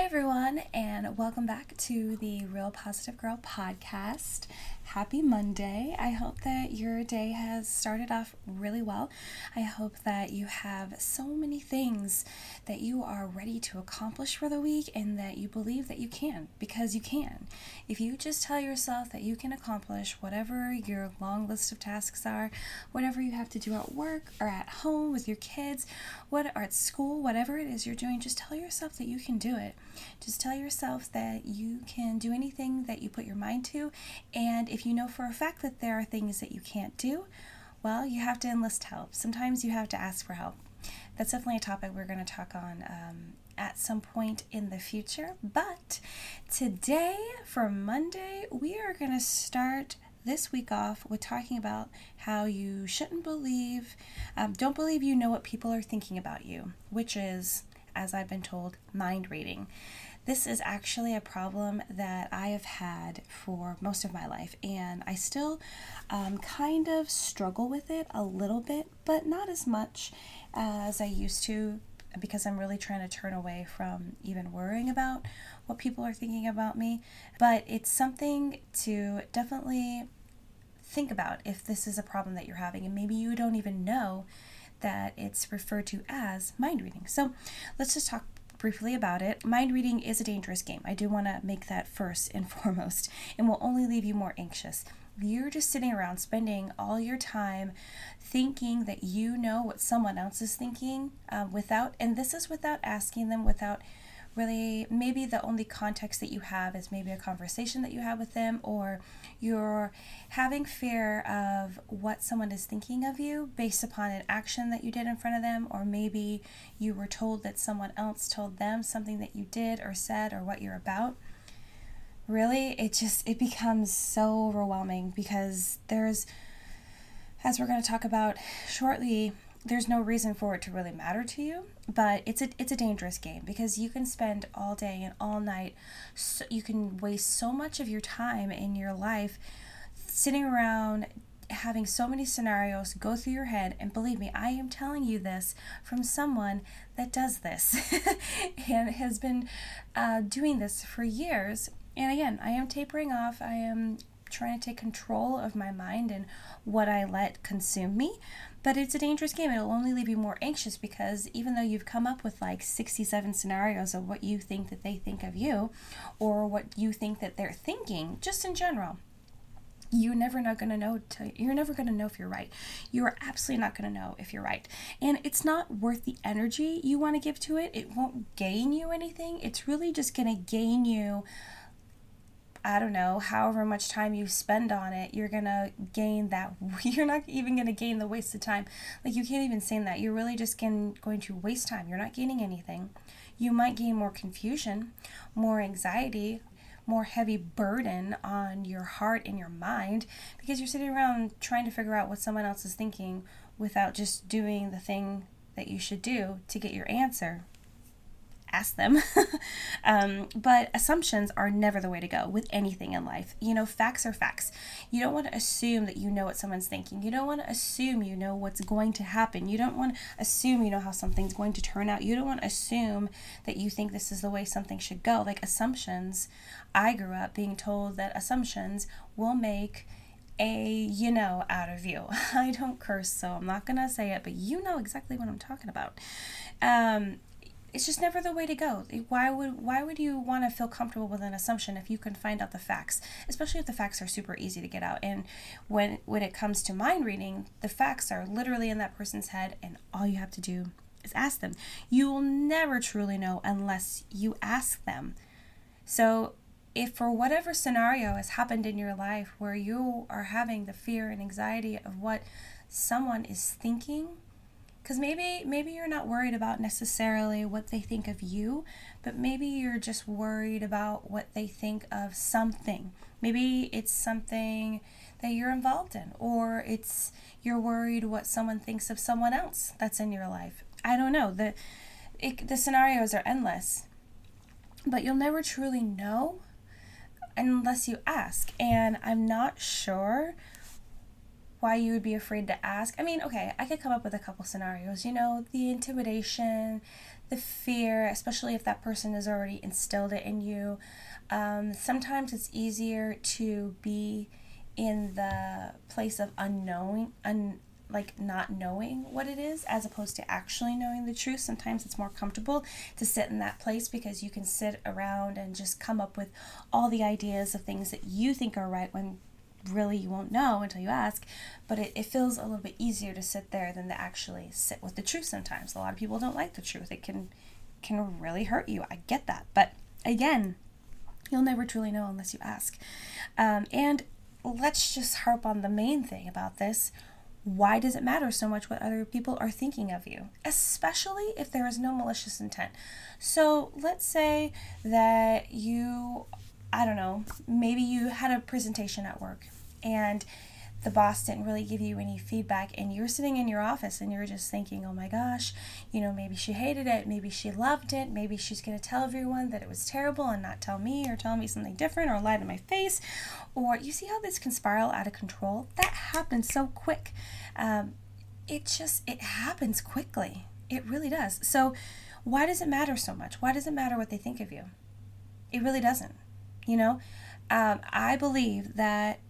Hi, everyone, welcome back to the Real Positive Girl podcast. Happy Monday. I hope that your day has started off really well. I hope that you have so many things that you are ready to accomplish for the week and that you believe that you can because you can. If you just tell yourself that you can accomplish whatever your long list of tasks are, whatever you have to do at work or at home with your kids, what or at school, whatever it is you're doing, just tell yourself that you can do it. Just tell yourself that you can do anything that you put your mind to and if if you know for a fact that there are things that you can't do, well, you have to enlist help. Sometimes you have to ask for help. That's definitely a topic we're going to talk on um, at some point in the future. But today, for Monday, we are going to start this week off with talking about how you shouldn't believe, um, don't believe you know what people are thinking about you, which is, as I've been told, mind reading. This is actually a problem that I have had for most of my life, and I still um, kind of struggle with it a little bit, but not as much as I used to because I'm really trying to turn away from even worrying about what people are thinking about me. But it's something to definitely think about if this is a problem that you're having, and maybe you don't even know that it's referred to as mind reading. So let's just talk briefly about it. Mind reading is a dangerous game. I do want to make that first and foremost, and will only leave you more anxious. You're just sitting around spending all your time thinking that you know what someone else is thinking uh, without, and this is without asking them, without really maybe the only context that you have is maybe a conversation that you have with them or you're having fear of what someone is thinking of you based upon an action that you did in front of them or maybe you were told that someone else told them something that you did or said or what you're about. Really it just it becomes so overwhelming because there's as we're going to talk about shortly there's no reason for it to really matter to you but it's a it's a dangerous game because you can spend all day and all night so you can waste so much of your time in your life sitting around having so many scenarios go through your head and believe me i am telling you this from someone that does this and has been uh, doing this for years and again i am tapering off i am trying to take control of my mind and what i let consume me. But it's a dangerous game. It'll only leave you more anxious because even though you've come up with like 67 scenarios of what you think that they think of you or what you think that they're thinking, just in general, you're never not going to know you're never going to know if you're right. You are absolutely not going to know if you're right. And it's not worth the energy you want to give to it. It won't gain you anything. It's really just going to gain you I don't know, however much time you spend on it, you're gonna gain that. You're not even gonna gain the wasted time. Like, you can't even say that. You're really just going, going to waste time. You're not gaining anything. You might gain more confusion, more anxiety, more heavy burden on your heart and your mind because you're sitting around trying to figure out what someone else is thinking without just doing the thing that you should do to get your answer ask them. um, but assumptions are never the way to go with anything in life. You know, facts are facts. You don't want to assume that you know what someone's thinking. You don't want to assume you know what's going to happen. You don't want to assume you know how something's going to turn out. You don't want to assume that you think this is the way something should go. Like assumptions, I grew up being told that assumptions will make a you know out of you. I don't curse, so I'm not gonna say it, but you know exactly what I'm talking about. Um, it's just never the way to go. Why would why would you want to feel comfortable with an assumption if you can find out the facts, especially if the facts are super easy to get out? And when when it comes to mind reading, the facts are literally in that person's head, and all you have to do is ask them. You will never truly know unless you ask them. So if for whatever scenario has happened in your life where you are having the fear and anxiety of what someone is thinking because maybe maybe you're not worried about necessarily what they think of you but maybe you're just worried about what they think of something. Maybe it's something that you're involved in or it's you're worried what someone thinks of someone else that's in your life. I don't know. The it, the scenarios are endless but you'll never truly know unless you ask. And i'm not sure why you would be afraid to ask. I mean, okay, I could come up with a couple scenarios. You know, the intimidation, the fear, especially if that person has already instilled it in you. Um, sometimes it's easier to be in the place of unknowing, un, like not knowing what it is as opposed to actually knowing the truth. Sometimes it's more comfortable to sit in that place because you can sit around and just come up with all the ideas of things that you think are right when really you won't know until you ask. But it, it feels a little bit easier to sit there than to actually sit with the truth sometimes. A lot of people don't like the truth. It can can really hurt you. I get that. But again, you'll never truly know unless you ask. Um, and let's just harp on the main thing about this. Why does it matter so much what other people are thinking of you, especially if there is no malicious intent? So let's say that you, I don't know, maybe you had a presentation at work and the boss didn't really give you any feedback and you're sitting in your office and you're just thinking oh my gosh you know maybe she hated it maybe she loved it maybe she's going to tell everyone that it was terrible and not tell me or tell me something different or lie to my face. Or you see how this can spiral out of control? That happens so quick. Um, it just it happens quickly. It really does. So why does it matter so much? Why does it matter what they think of you? It really doesn't you know um, i believe that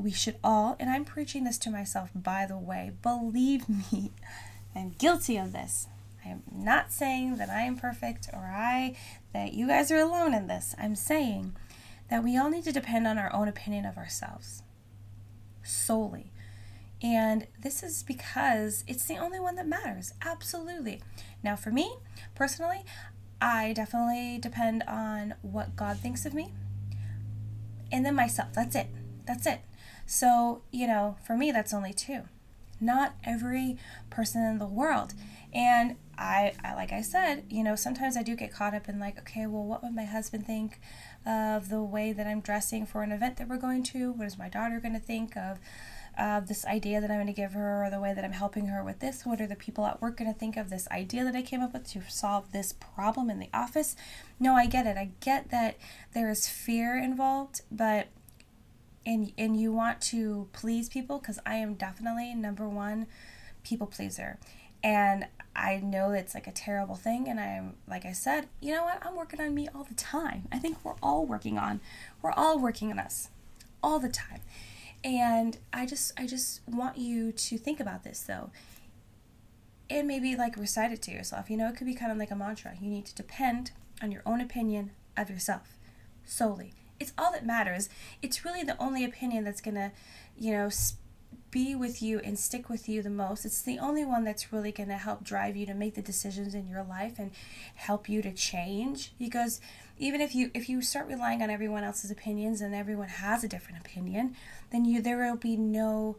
we should all, and I'm preaching this to myself, by the way, believe me, I'm guilty of this. I am not saying that I am perfect or I, that you guys are alone in this. I'm saying that we all need to depend on our own opinion of ourselves solely. And this is because it's the only one that matters. Absolutely. Now, for me personally, I definitely depend on what God thinks of me and then myself. That's it. That's it. So, you know, for me, that's only two. Not every person in the world. And I, I, like I said, you know, sometimes I do get caught up in like, okay, well, what would my husband think of the way that I'm dressing for an event that we're going to? What is my daughter going to think of uh, this idea that I'm going to give her, or the way that I'm helping her with this? What are the people at work going to think of this idea that I came up with to solve this problem in the office? No, I get it. I get that there is fear involved, but and and you want to please people because I am definitely number one people pleaser. And I know it's like a terrible thing and I'm like I said, you know what? I'm working on me all the time. I think we're all working on we're all working on us all the time. And I just I just want you to think about this though. And maybe like recite it to yourself. You know, it could be kind of like a mantra. You need to depend on your own opinion of yourself solely it's all that matters. It's really the only opinion that's going to, you know, be with you and stick with you the most. It's the only one that's really going to help drive you to make the decisions in your life and help you to change because even if you if you start relying on everyone else's opinions and everyone has a different opinion, then you there will be no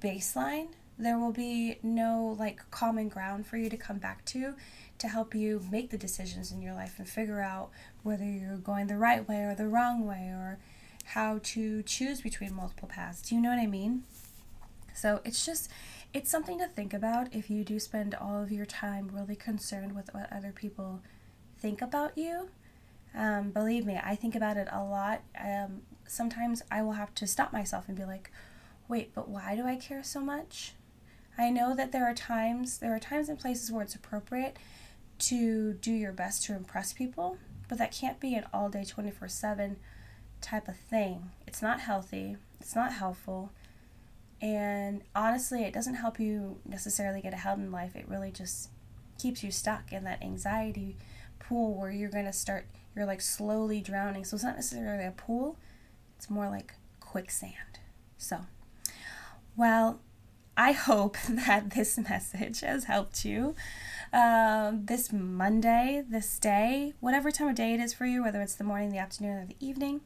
baseline. There will be no like common ground for you to come back to to help you make the decisions in your life and figure out whether you're going the right way or the wrong way or how to choose between multiple paths. Do you know what I mean? So it's just, it's something to think about if you do spend all of your time really concerned with what other people think about you. Um, believe me, I think about it a lot. Um, sometimes I will have to stop myself and be like, wait, but why do I care so much? I know that there are times, there are times and places where it's appropriate to do your best to impress people, but that can't be an all day 24 7 type of thing. It's not healthy, it's not helpful, and honestly, it doesn't help you necessarily get ahead in life. It really just keeps you stuck in that anxiety pool where you're going to start, you're like slowly drowning. So it's not necessarily a pool, it's more like quicksand. So, well, I hope that this message has helped you um, this Monday, this day, whatever time of day it is for you, whether it's the morning, the afternoon, or the evening.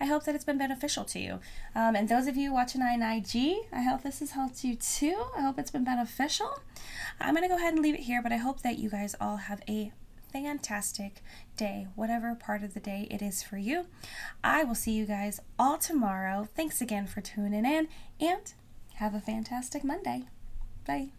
I hope that it's been beneficial to you. Um, and those of you watching on IG, I hope this has helped you too. I hope it's been beneficial. I'm going to go ahead and leave it here, but I hope that you guys all have a fantastic day, whatever part of the day it is for you. I will see you guys all tomorrow. Thanks again for tuning in and have a fantastic Monday. Bye.